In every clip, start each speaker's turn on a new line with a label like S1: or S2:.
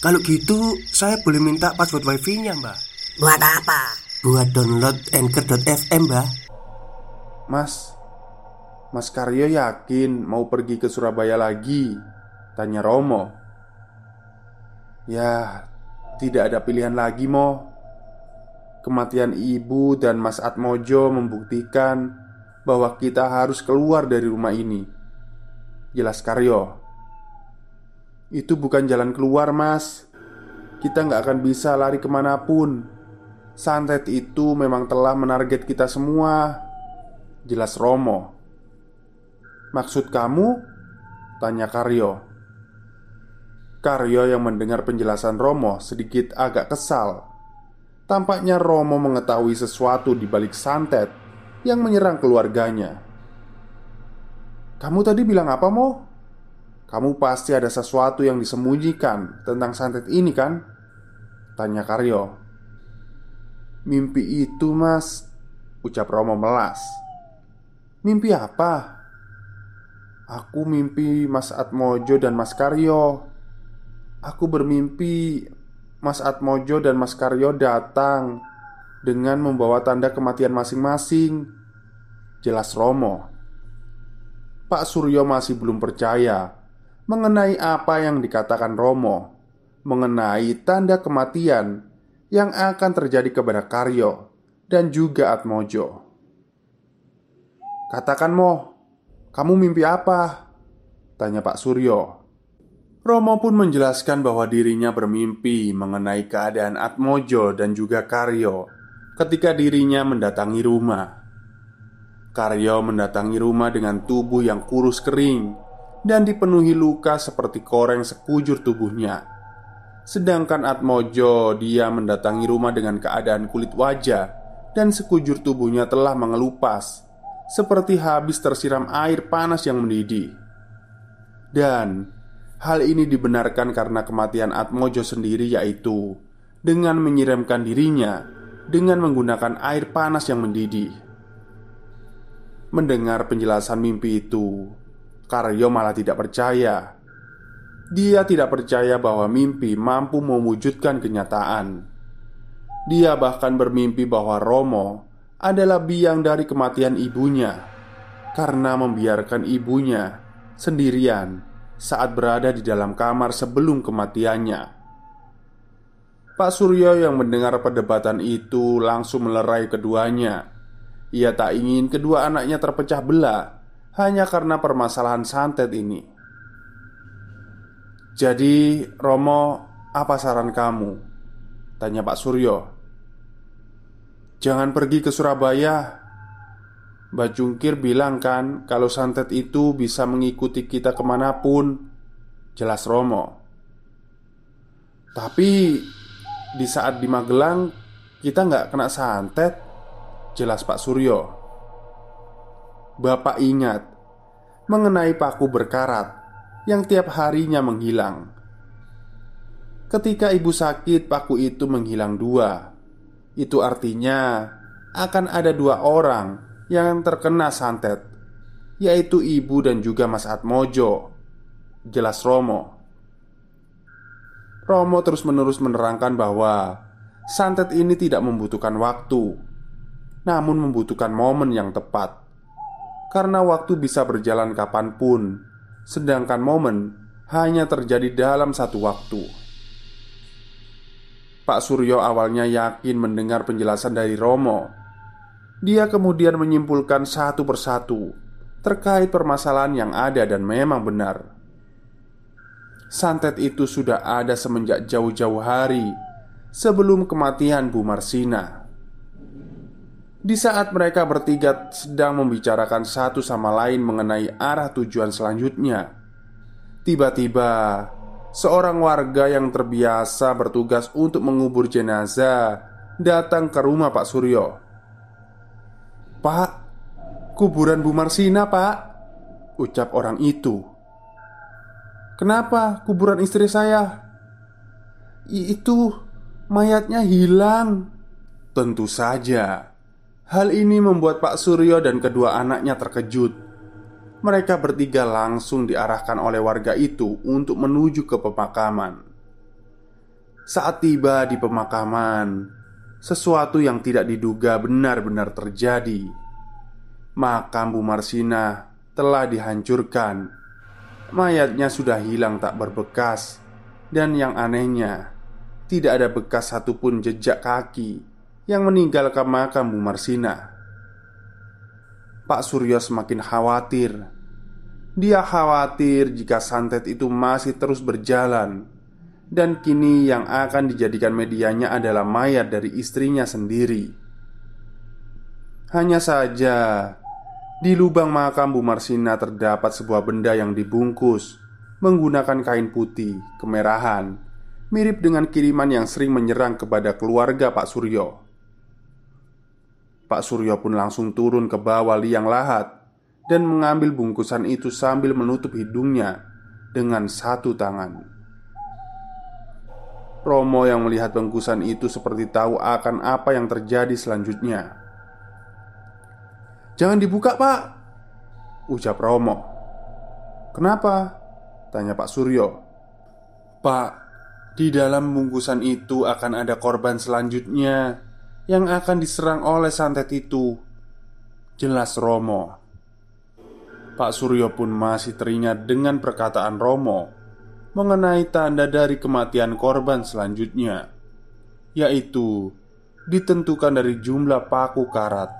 S1: Kalau gitu, saya boleh minta password wifi-nya, Mbak.
S2: Buat apa?
S1: Buat download Anchor.fm, Mbak.
S3: Mas, Mas Karyo yakin mau pergi ke Surabaya lagi? Tanya Romo Ya, tidak ada pilihan lagi Mo Kematian ibu dan Mas Atmojo membuktikan Bahwa kita harus keluar dari rumah ini Jelas Karyo Itu bukan jalan keluar mas Kita nggak akan bisa lari ke mana pun Santet itu memang telah menarget kita semua Jelas Romo Maksud kamu? Tanya Karyo Karyo yang mendengar penjelasan Romo sedikit agak kesal. Tampaknya Romo mengetahui sesuatu di balik santet yang menyerang keluarganya. "Kamu tadi bilang apa, Mo? Kamu pasti ada sesuatu yang disembunyikan tentang santet ini, kan?" tanya Karyo. "Mimpi itu, Mas," ucap Romo melas. "Mimpi apa?" Aku mimpi Mas Atmojo dan Mas Karyo Aku bermimpi Mas Atmojo dan Mas Karyo datang dengan membawa tanda kematian masing-masing. Jelas Romo. Pak Suryo masih belum percaya mengenai apa yang dikatakan Romo mengenai tanda kematian yang akan terjadi kepada Karyo dan juga Atmojo. Katakan Mo, kamu mimpi apa? Tanya Pak Suryo. Romo pun menjelaskan bahwa dirinya bermimpi mengenai keadaan Atmojo dan juga Karyo ketika dirinya mendatangi rumah. Karyo mendatangi rumah dengan tubuh yang kurus kering dan dipenuhi luka seperti koreng sekujur tubuhnya. Sedangkan Atmojo dia mendatangi rumah dengan keadaan kulit wajah dan sekujur tubuhnya telah mengelupas seperti habis tersiram air panas yang mendidih. Dan Hal ini dibenarkan karena kematian Atmojo sendiri yaitu dengan menyiramkan dirinya dengan menggunakan air panas yang mendidih. Mendengar penjelasan mimpi itu, Karyo malah tidak percaya. Dia tidak percaya bahwa mimpi mampu mewujudkan kenyataan. Dia bahkan bermimpi bahwa Romo adalah biang dari kematian ibunya karena membiarkan ibunya sendirian saat berada di dalam kamar sebelum kematiannya. Pak Suryo yang mendengar perdebatan itu langsung melerai keduanya. Ia tak ingin kedua anaknya terpecah belah hanya karena permasalahan santet ini. Jadi, Romo, apa saran kamu? Tanya Pak Suryo. Jangan pergi ke Surabaya Mbak Jungkir bilang kan Kalau santet itu bisa mengikuti kita ke mana pun Jelas Romo Tapi Di saat di Magelang Kita nggak kena santet Jelas Pak Suryo Bapak ingat Mengenai paku berkarat Yang tiap harinya menghilang Ketika ibu sakit paku itu menghilang dua Itu artinya Akan ada dua orang yang terkena santet, yaitu ibu dan juga Mas Atmojo. Jelas Romo. Romo terus-menerus menerangkan bahwa santet ini tidak membutuhkan waktu, namun membutuhkan momen yang tepat. Karena waktu bisa berjalan kapan pun, sedangkan momen hanya terjadi dalam satu waktu. Pak Suryo awalnya yakin mendengar penjelasan dari Romo dia kemudian menyimpulkan satu persatu terkait permasalahan yang ada dan memang benar. Santet itu sudah ada semenjak jauh-jauh hari sebelum kematian Bu Marsina. Di saat mereka bertiga sedang membicarakan satu sama lain mengenai arah tujuan selanjutnya, tiba-tiba seorang warga yang terbiasa bertugas untuk mengubur jenazah datang ke rumah Pak Suryo. "Pak, kuburan Bu Marsina, Pak," ucap orang itu. "Kenapa kuburan istri saya?" "Itu mayatnya hilang." Tentu saja, hal ini membuat Pak Suryo dan kedua anaknya terkejut mereka bertiga langsung diarahkan oleh warga itu untuk menuju ke pemakaman. Saat tiba di pemakaman, sesuatu yang tidak diduga benar-benar terjadi. Makam Bu Marsina telah dihancurkan. Mayatnya sudah hilang tak berbekas, dan yang anehnya, tidak ada bekas satupun jejak kaki yang meninggalkan makam Bu Marsina. Pak Suryo semakin khawatir. Dia khawatir jika santet itu masih terus berjalan, dan kini yang akan dijadikan medianya adalah mayat dari istrinya sendiri. Hanya saja, di lubang makam Bu Marsina terdapat sebuah benda yang dibungkus menggunakan kain putih kemerahan, mirip dengan kiriman yang sering menyerang kepada keluarga Pak Suryo. Pak Suryo pun langsung turun ke bawah liang lahat dan mengambil bungkusan itu sambil menutup hidungnya dengan satu tangan. Romo yang melihat bungkusan itu seperti tahu akan apa yang terjadi selanjutnya. "Jangan dibuka, Pak," ucap Romo. "Kenapa?" tanya Pak Suryo. "Pak, di dalam bungkusan itu akan ada korban selanjutnya." Yang akan diserang oleh santet itu Jelas Romo. Pak Suryo pun masih teringat dengan perkataan Romo Mengenai tanda dari kematian korban selanjutnya Yaitu Ditentukan dari jumlah paku karat.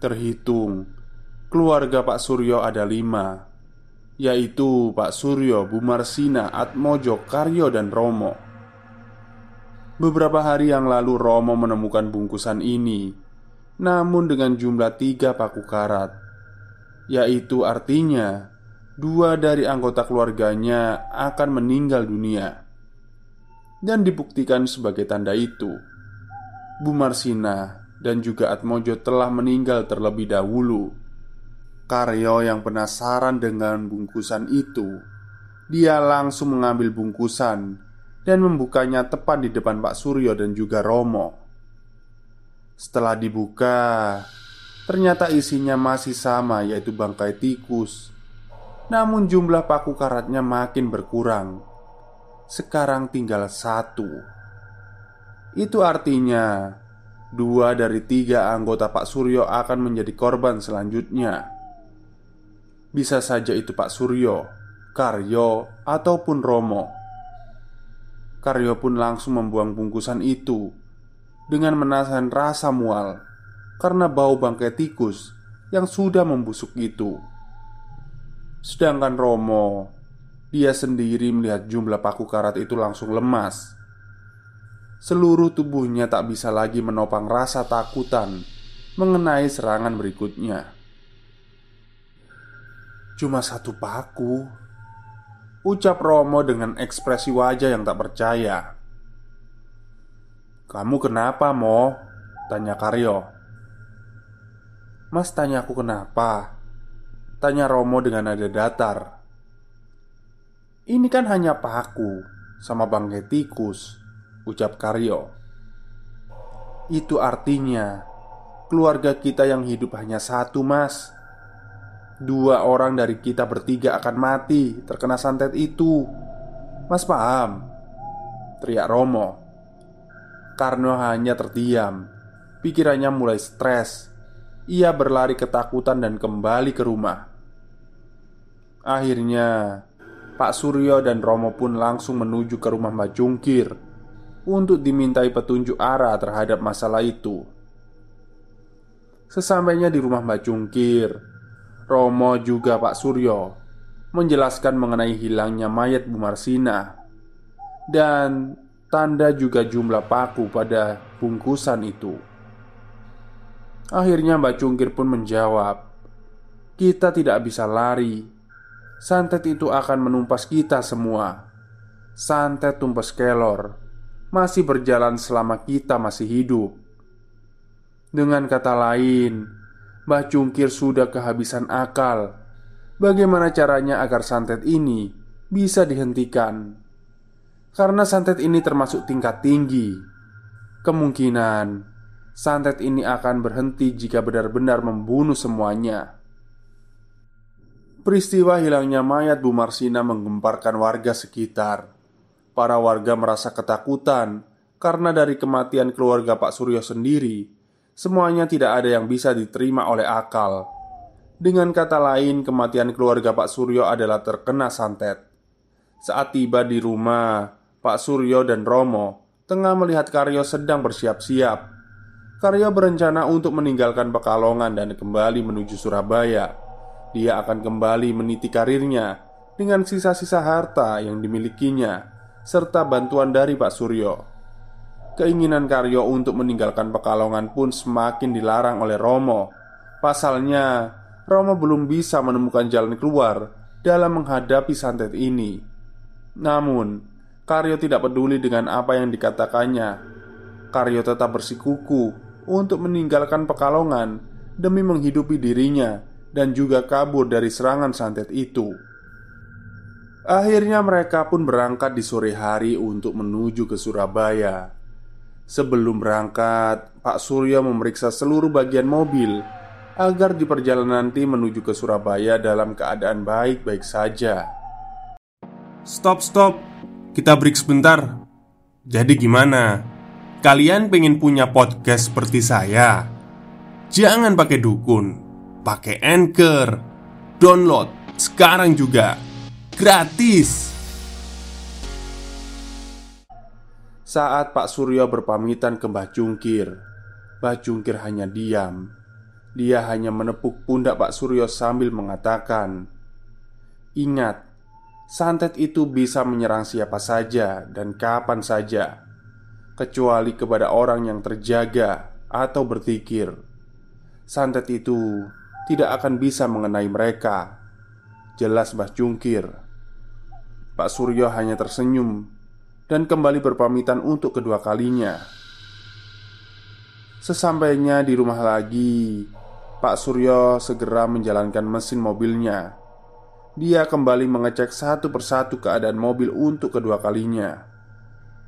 S3: Terhitung Keluarga Pak Suryo ada lima Yaitu Pak Suryo, Bu Marsina, Atmojo, Karyo, dan Romo Beberapa hari yang lalu Romo menemukan bungkusan ini Namun dengan jumlah tiga paku karat. Yaitu artinya Dua dari anggota keluarganya akan meninggal dunia. Dan dibuktikan sebagai tanda itu Bu Marsina dan juga Atmojo telah meninggal terlebih dahulu. Karyo yang penasaran dengan bungkusan itu Dia langsung mengambil bungkusan dan membukanya tepat di depan Pak Suryo dan juga Romo. Setelah dibuka, ternyata isinya masih sama, yaitu bangkai tikus. Namun, jumlah paku karatnya makin berkurang. Sekarang tinggal satu. Itu artinya dua dari tiga anggota Pak Suryo akan menjadi korban selanjutnya. Bisa saja itu Pak Suryo, Karyo, ataupun Romo. Karyo pun langsung membuang bungkusan itu dengan menahan rasa mual karena bau bangkai tikus yang sudah membusuk itu. Sedangkan Romo, dia sendiri melihat jumlah paku karat itu langsung lemas. Seluruh tubuhnya tak bisa lagi menopang rasa takutan mengenai serangan berikutnya. Cuma satu paku Ucap Romo dengan ekspresi wajah yang tak percaya. Kamu kenapa, Mo? Tanya Karyo. Mas tanya aku kenapa? Tanya Romo dengan nada datar. Ini kan hanya paku Sama bangkai tikus Ucap Karyo. Itu artinya Keluarga kita yang hidup hanya satu mas Dua orang dari kita bertiga akan mati terkena santet itu. Mas paham? Teriak Romo. Karno hanya terdiam. Pikirannya mulai stres. Ia berlari ketakutan dan kembali ke rumah. Akhirnya Pak Suryo dan Romo pun langsung menuju ke rumah Mbak Jungkir Untuk dimintai petunjuk arah terhadap masalah itu. Sesampainya di rumah Mbak Jungkir Romo juga Pak Suryo menjelaskan mengenai hilangnya mayat Bu Marsina dan tanda juga jumlah paku pada bungkusan itu. Akhirnya Mbak Cungkir pun menjawab, "Kita tidak bisa lari. santet itu akan menumpas kita semua. Santet tumpas kelor masih berjalan selama kita masih hidup. Dengan kata lain, Mbah Cungkir sudah kehabisan akal. Bagaimana caranya agar santet ini bisa dihentikan? Karena santet ini termasuk tingkat tinggi. Kemungkinan santet ini akan berhenti jika benar-benar membunuh semuanya. Peristiwa hilangnya mayat Bu Marsina menggemparkan warga sekitar. Para warga merasa ketakutan karena dari kematian keluarga Pak Suryo sendiri, semuanya tidak ada yang bisa diterima oleh akal. Dengan kata lain, kematian keluarga Pak Suryo adalah terkena santet. Saat tiba di rumah, Pak Suryo dan Romo tengah melihat Karyo sedang bersiap-siap. Karyo berencana untuk meninggalkan Pekalongan dan kembali menuju Surabaya dia akan kembali meniti karirnya dengan sisa-sisa harta yang dimilikinya serta bantuan dari Pak Suryo. Keinginan Karyo untuk meninggalkan Pekalongan pun semakin dilarang oleh Romo. Pasalnya, Romo belum bisa menemukan jalan keluar dalam menghadapi santet ini. Namun, Karyo tidak peduli dengan apa yang dikatakannya. Karyo tetap bersikuku untuk meninggalkan Pekalongan demi menghidupi dirinya dan juga kabur dari serangan santet itu. Akhirnya mereka pun berangkat di sore hari untuk menuju ke Surabaya. Sebelum berangkat, Pak Surya memeriksa seluruh bagian mobil agar di perjalanan nanti menuju ke Surabaya dalam keadaan baik-baik saja.
S1: Stop, stop. Kita break sebentar. Jadi gimana? Kalian pengen punya podcast seperti saya? Jangan pakai dukun pakai Anchor. Download sekarang juga. Gratis.
S3: Saat Pak Suryo berpamitan ke Mbah Cungkir, Mbah Cungkir hanya diam. Dia hanya menepuk pundak Pak Suryo sambil mengatakan, "Ingat, santet itu bisa menyerang siapa saja dan kapan saja, kecuali kepada orang yang terjaga atau berpikir. Santet itu tidak akan bisa mengenai mereka. Jelas Mbah Jungkir. Pak Suryo hanya tersenyum dan kembali berpamitan untuk kedua kalinya. Sesampainya di rumah lagi, Pak Suryo segera menjalankan mesin mobilnya. Dia kembali mengecek satu persatu keadaan mobil untuk kedua kalinya.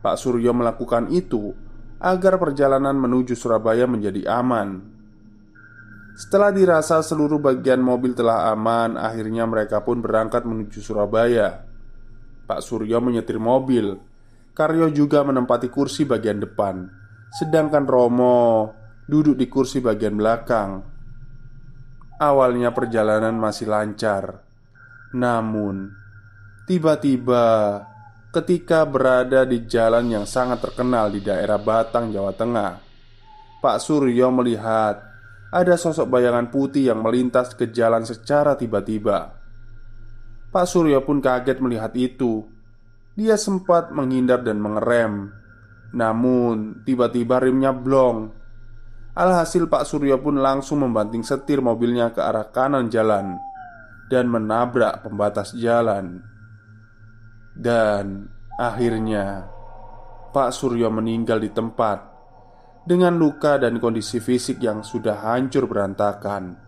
S3: Pak Suryo melakukan itu agar perjalanan menuju Surabaya menjadi aman. Setelah dirasa seluruh bagian mobil telah aman, akhirnya mereka pun berangkat menuju Surabaya. Pak Suryo menyetir mobil, Karyo juga menempati kursi bagian depan, sedangkan Romo duduk di kursi bagian belakang. Awalnya perjalanan masih lancar, namun tiba-tiba ketika berada di jalan yang sangat terkenal di daerah Batang, Jawa Tengah, Pak Suryo melihat ada sosok bayangan putih yang melintas ke jalan secara tiba-tiba. Pak Suryo pun kaget melihat itu. Dia sempat menghindar dan mengerem, namun tiba-tiba rimnya blong. Alhasil, Pak Suryo pun langsung membanting setir mobilnya ke arah kanan jalan dan menabrak pembatas jalan. Dan akhirnya, Pak Suryo meninggal di tempat dengan luka dan kondisi fisik yang sudah hancur berantakan.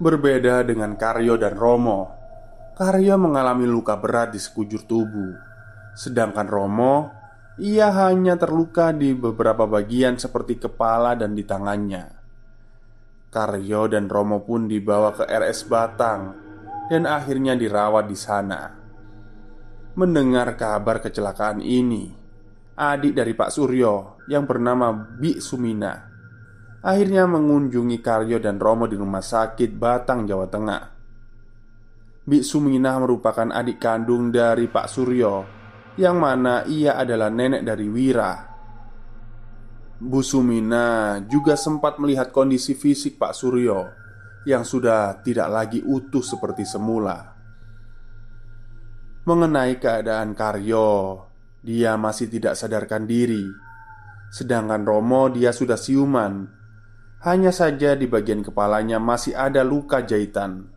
S3: Berbeda dengan Karyo dan Romo, Karyo mengalami luka berat di sekujur tubuh, sedangkan Romo ia hanya terluka di beberapa bagian seperti kepala dan di tangannya. Karyo dan Romo pun dibawa ke RS Batang dan akhirnya dirawat di sana. Mendengar kabar kecelakaan ini, adik dari Pak Suryo yang bernama Bi Sumina akhirnya mengunjungi Karyo dan Romo di rumah sakit Batang, Jawa Tengah. Bi Sumina merupakan adik kandung dari Pak Suryo yang mana ia adalah nenek dari Wira. Bu Sumina juga sempat melihat kondisi fisik Pak Suryo yang sudah tidak lagi utuh seperti semula. Mengenai keadaan Karyo, dia masih tidak sadarkan diri Sedangkan Romo dia sudah siuman Hanya saja di bagian kepalanya masih ada luka jahitan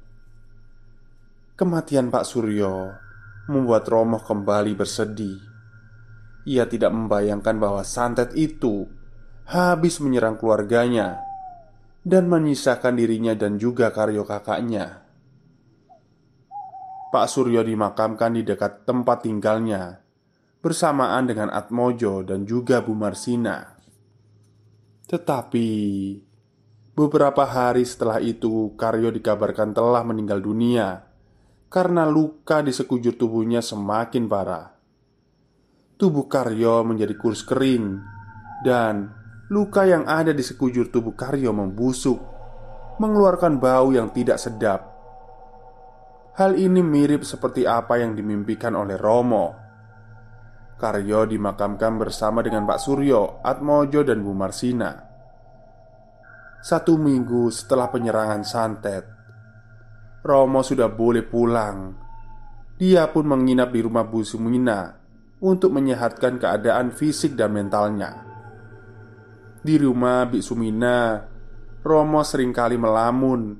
S3: Kematian Pak Suryo membuat Romo kembali bersedih. Ia tidak membayangkan bahwa santet itu habis menyerang keluarganya dan menyisakan dirinya dan juga karyo kakaknya. Pak Suryo dimakamkan di dekat tempat tinggalnya bersamaan dengan Atmojo dan juga Bu Marsina. Tetapi beberapa hari setelah itu, Karyo dikabarkan telah meninggal dunia karena luka di sekujur tubuhnya semakin parah. Tubuh Karyo menjadi kurus kering, dan luka yang ada di sekujur tubuh Karyo membusuk, mengeluarkan bau yang tidak sedap. Hal ini mirip seperti apa yang dimimpikan oleh Romo. Karyo dimakamkan bersama dengan Pak Suryo, Atmojo, dan Bu Marsina. Satu minggu setelah penyerangan santet, Romo sudah boleh pulang. Dia pun menginap di rumah Bu Sumina untuk menyehatkan keadaan fisik dan mentalnya. Di rumah Bi Sumina, Romo sering kali melamun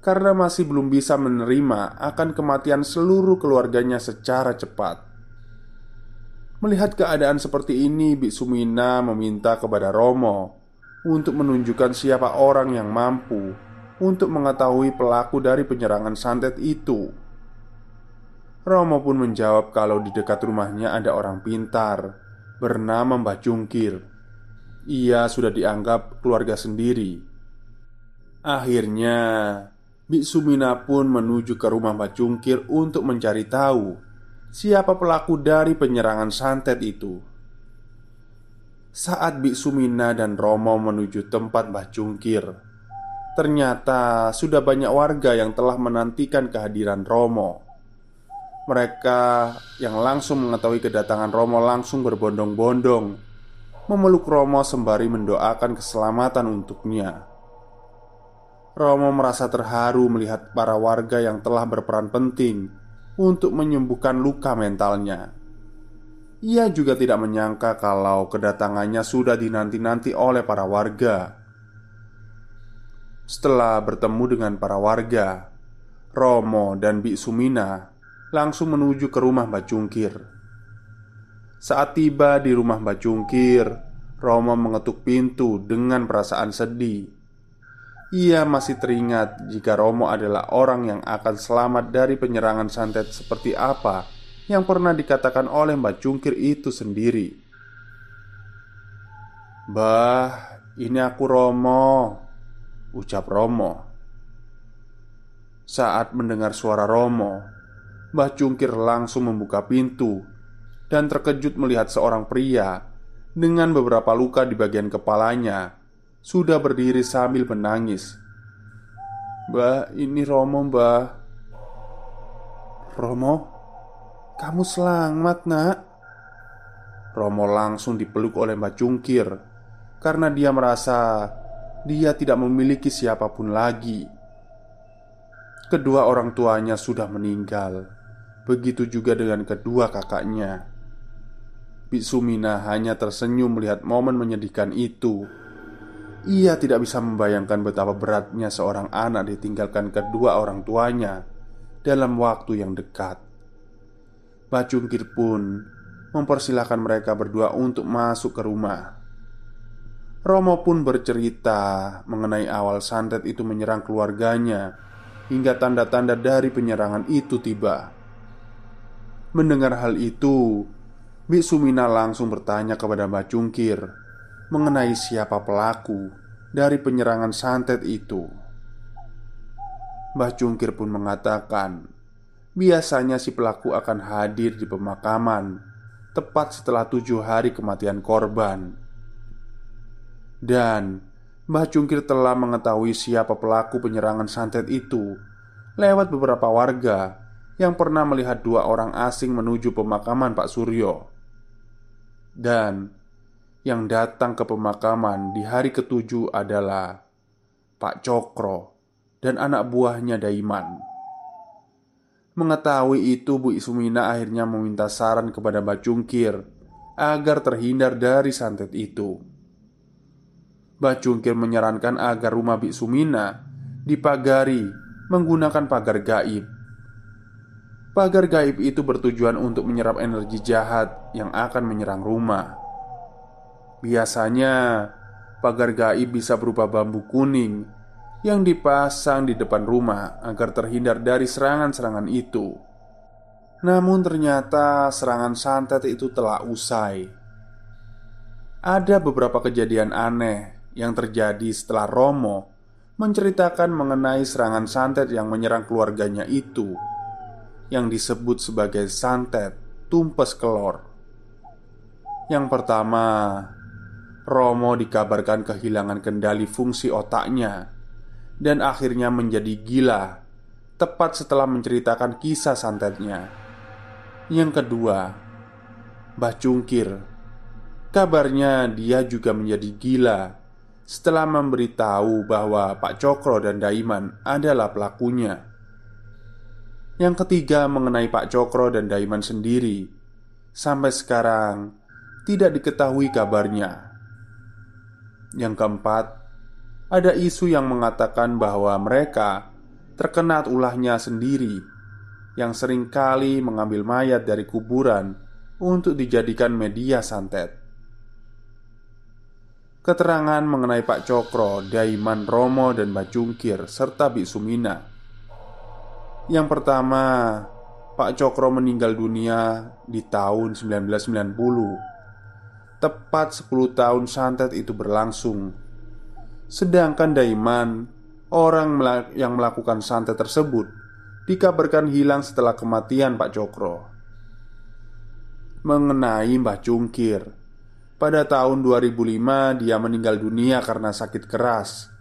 S3: karena masih belum bisa menerima akan kematian seluruh keluarganya secara cepat. Melihat keadaan seperti ini, Bi Sumina meminta kepada Romo untuk menunjukkan siapa orang yang mampu untuk mengetahui pelaku dari penyerangan santet itu. Romo pun menjawab kalau di dekat rumahnya ada orang pintar bernama Mbah Jungkir. Ia sudah dianggap keluarga sendiri. Akhirnya, Bik Sumina pun menuju ke rumah Mbah Jungkir untuk mencari tahu siapa pelaku dari penyerangan santet itu. Saat Bik Sumina dan Romo menuju tempat Mbah Jungkir, Ternyata sudah banyak warga yang telah menantikan kehadiran Romo. Mereka yang langsung mengetahui kedatangan Romo langsung berbondong-bondong memeluk Romo sembari mendoakan keselamatan untuknya. Romo merasa terharu melihat para warga yang telah berperan penting untuk menyembuhkan luka mentalnya. Ia juga tidak menyangka kalau kedatangannya sudah dinanti-nanti oleh para warga. Setelah bertemu dengan para warga, Romo dan Bik Sumina langsung menuju ke rumah Mbak Cungkir. Saat tiba di rumah Mbak Cungkir, Romo mengetuk pintu dengan perasaan sedih. Ia masih teringat jika Romo adalah orang yang akan selamat dari penyerangan santet seperti apa yang pernah dikatakan oleh Mbak Cungkir itu sendiri. Bah, ini aku Romo Ucap Romo. Saat mendengar suara Romo Mbah Cungkir langsung membuka pintu Dan terkejut melihat seorang pria Dengan beberapa luka di bagian kepalanya Sudah berdiri sambil menangis. Mbah, ini Romo mbah. Romo, kamu selamat nak. Romo langsung dipeluk oleh Mbah Cungkir Karena dia merasa dia tidak memiliki siapa pun lagi. Kedua orang tuanya sudah meninggal. Begitu juga dengan kedua kakaknya. Sumina hanya tersenyum melihat momen menyedihkan itu. Ia tidak bisa membayangkan betapa beratnya seorang anak ditinggalkan kedua orang tuanya dalam waktu yang dekat. Bacungkir pun mempersilahkan mereka berdua untuk masuk ke rumah. Romo pun bercerita mengenai awal santet itu menyerang keluarganya hingga tanda-tanda dari penyerangan itu tiba. Mendengar hal itu, Mbak Sumina langsung bertanya kepada Mbak Cungkir mengenai siapa pelaku dari penyerangan santet itu. Mbah Cungkir pun mengatakan, biasanya si pelaku akan hadir di pemakaman tepat setelah tujuh hari kematian korban. Dan Mbah Cungkir telah mengetahui siapa pelaku penyerangan santet itu lewat beberapa warga yang pernah melihat dua orang asing menuju pemakaman Pak Suryo. Dan yang datang ke pemakaman di hari ketujuh adalah Pak Cokro dan anak buahnya Daiman. Mengetahui itu, Bu Isumina akhirnya meminta saran kepada Mbak Cungkir agar terhindar dari santet itu. Mbah Cungkir menyarankan agar rumah Bik Sumina dipagari menggunakan pagar gaib. Pagar gaib itu bertujuan untuk menyerap energi jahat yang akan menyerang rumah. Biasanya, pagar gaib bisa berupa bambu kuning yang dipasang di depan rumah agar terhindar dari serangan-serangan itu. Namun, ternyata serangan santet itu telah usai. Ada beberapa kejadian aneh yang terjadi setelah Romo menceritakan mengenai serangan santet yang menyerang keluarganya itu, yang disebut sebagai santet tumpes kelor. Yang pertama, Romo dikabarkan kehilangan kendali fungsi otaknya dan akhirnya menjadi gila tepat setelah menceritakan kisah santetnya. Yang kedua, Mbah Cungkir. Kabarnya dia juga menjadi gila setelah memberitahu bahwa Pak Cokro dan Daiman adalah pelakunya. Yang ketiga mengenai Pak Cokro dan Daiman sendiri, sampai sekarang tidak diketahui kabarnya. Yang keempat, ada isu yang mengatakan bahwa mereka terkena ulahnya sendiri yang sering kali mengambil mayat dari kuburan untuk dijadikan media santet. Keterangan mengenai Pak Cokro, Daiman Romo, dan Bacungkir serta Sumina. Yang pertama, Pak Cokro meninggal dunia di tahun 1990 Tepat 10 tahun santet itu berlangsung. Sedangkan Daiman Orang yang melakukan santet tersebut Dikabarkan hilang setelah kematian Pak Cokro. Mengenai Mbah Cungkir Pada tahun 2005 dia meninggal dunia karena sakit keras.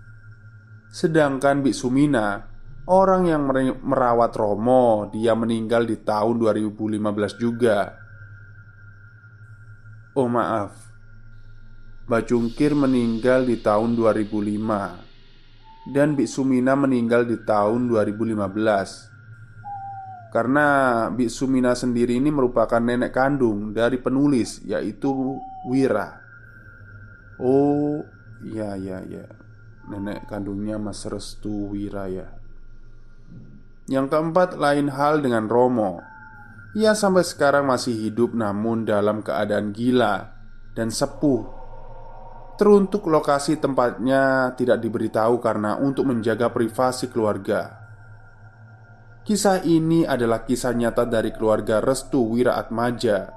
S3: Sedangkan Bik Sumina Orang yang merawat Romo Dia meninggal di tahun 2015 juga. Oh maaf. Mbak meninggal di tahun 2005 Dan Bik Sumina meninggal di tahun 2015 Karena Bik Sumina sendiri ini merupakan nenek kandung dari penulis Yaitu Wira. Oh ya ya ya Nenek kandungnya Mas Restu Wira ya. Yang keempat lain hal dengan Romo. Ia sampai sekarang masih hidup namun dalam keadaan gila dan sepuh. Teruntuk lokasi tempatnya tidak diberitahu karena untuk menjaga privasi keluarga Kisah ini adalah kisah nyata dari keluarga Restu Wiraatmaja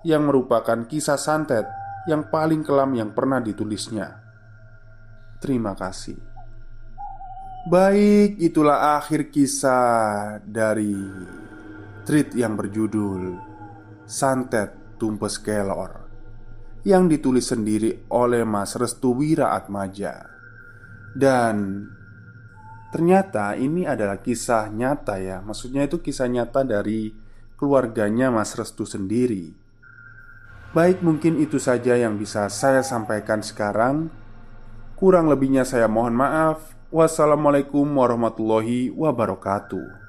S3: Yang merupakan kisah santet yang paling kelam yang pernah ditulisnya. Terima kasih. Baik, itulah akhir kisah dari Treat yang berjudul Santet Tumpes Kelor Yang ditulis sendiri oleh Mas Restu Wira Atmaja. Dan Ternyata ini adalah kisah nyata ya. Maksudnya itu kisah nyata dari keluarganya Mas Restu sendiri. Baik mungkin itu saja yang bisa saya sampaikan sekarang. Kurang lebihnya saya mohon maaf. Wassalamualaikum warahmatullahi wabarakatuh